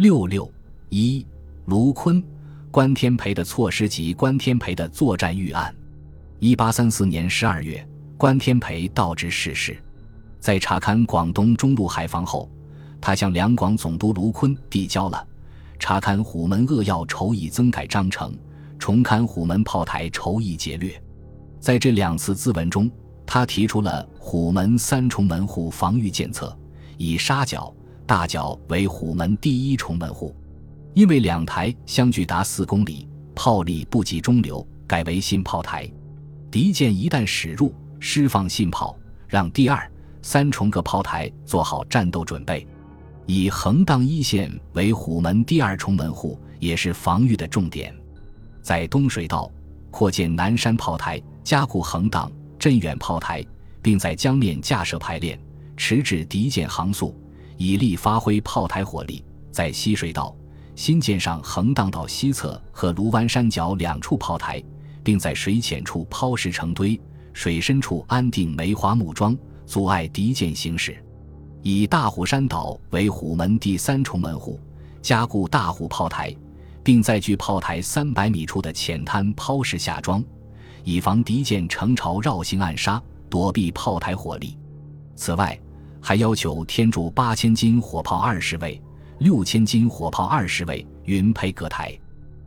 六六一，卢坤、关天培的措施及关天培的作战预案。一八三四年十二月，关天培到职逝世。在查勘广东中路海防后，他向两广总督卢坤递交了查勘虎门扼要筹议增改章程、重勘虎门炮台筹议劫掠。在这两次咨文中，他提出了虎门三重门户防御建策，以沙角、大角为虎门第一重门户，因为两台相距达四公里，炮力不及中流，改为信炮台。敌舰一旦驶入，释放信炮，让第二、三重各炮台做好战斗准备。以横荡一线为虎门第二重门户，也是防御的重点。在东水道扩建南山炮台，加固横荡。镇远炮台，并在江面架设排练，迟滞敌舰航速，以利发挥炮台火力。在西水道新建上横荡道西侧和卢湾山脚两处炮台，并在水浅处抛石成堆，水深处安定梅花木桩，阻碍敌舰行驶。以大虎山岛为虎门第三重门户，加固大虎炮台，并在距炮台三百米处的浅滩抛石下桩。以防敌舰乘潮绕行暗杀，躲避炮台火力。此外，还要求添筑八千斤火炮二十位、六千斤火炮二十位，云配各台。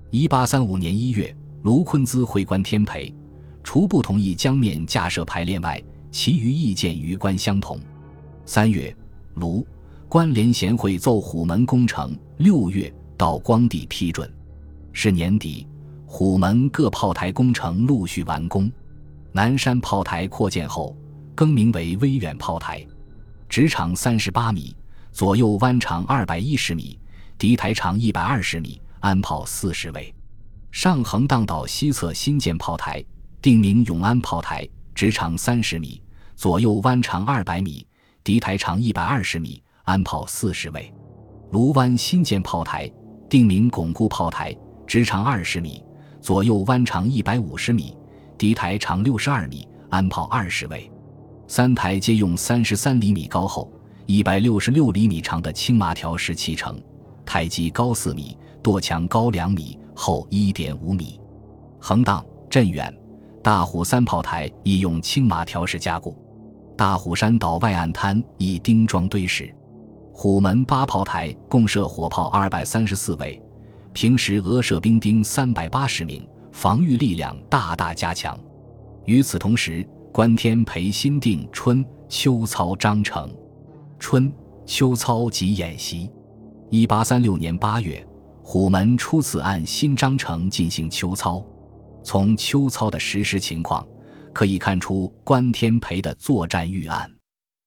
一八三五年一月，卢坤兹会官天培，除不同意江面架设排练外，其余意见与官相同。三月，卢关联贤会奏虎门工程，六月到光地批准。是年底。虎门各炮台工程陆续完工，南山炮台扩建后更名为威远炮台，直长三十八米，左右弯长二百一十米，敌台长一百二十米，安炮四十位。上横荡岛西侧新建炮台，定名永安炮台，直长三十米，左右弯长二百米，敌台长一百二十米，安炮四十位。卢湾新建炮台，定名巩固炮台，直长二十米。左右弯长一百五十米，敌台长六十二米，安炮二十位。三台皆用三十三厘米高厚、一百六十六厘米长的青麻条石砌成，台基高四米，垛墙高两米，厚一点五米。横荡、镇远、大虎三炮台亦用青麻条石加固。大虎山岛外岸滩以钉桩堆石。虎门八炮台共设火炮二百三十四位。平时俄射兵丁三百八十名，防御力量大大加强。与此同时，关天培新定春秋操章程，春秋操及演习。一八三六年八月，虎门初次按新章程进行秋操。从秋操的实施情况可以看出关天培的作战预案。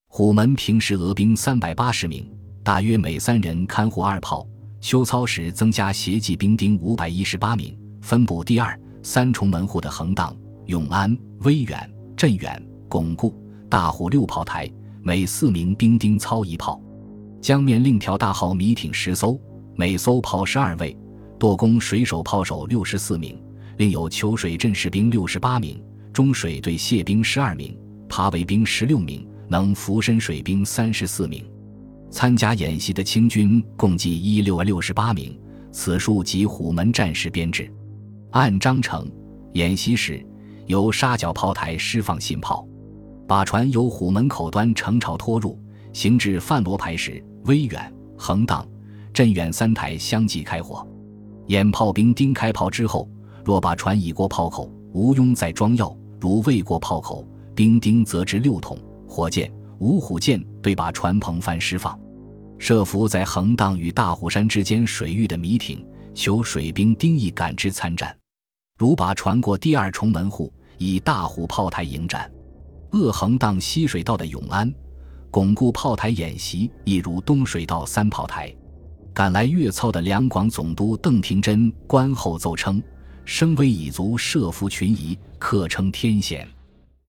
虎门平时俄兵三百八十名，大约每三人看护二炮。秋操时增加协济兵丁五百一十八名，分布第二、三重门户的横荡、永安、威远、镇远、巩固、大虎六炮台，每四名兵丁操一炮。江面另调大号米艇十艘，每艘炮十二位，舵工水手炮手六十四名，另有求水镇士兵六十八名，中水队械兵十二名，爬尾兵十六名，能浮身水兵三十四名。参加演习的清军共计一六六十八名，此数及虎门战时编制。按章程，演习时由沙角炮台释放信炮，把船由虎门口端乘潮拖入，行至范罗牌时，威远、横荡、镇远三台相继开火。演炮兵丁开炮之后，若把船已过炮口，无庸再装药；如未过炮口，兵丁则至六筒火箭。五虎舰对把船篷帆释放，设伏在横荡与大虎山之间水域的迷艇，求水兵丁义赶之参战。如把船过第二重门户，以大虎炮台迎战。鄂横荡西水道的永安，巩固炮台演习亦如东水道三炮台。赶来粤操的两广总督邓廷桢观后奏称：声威已足，设伏群疑，可称天险。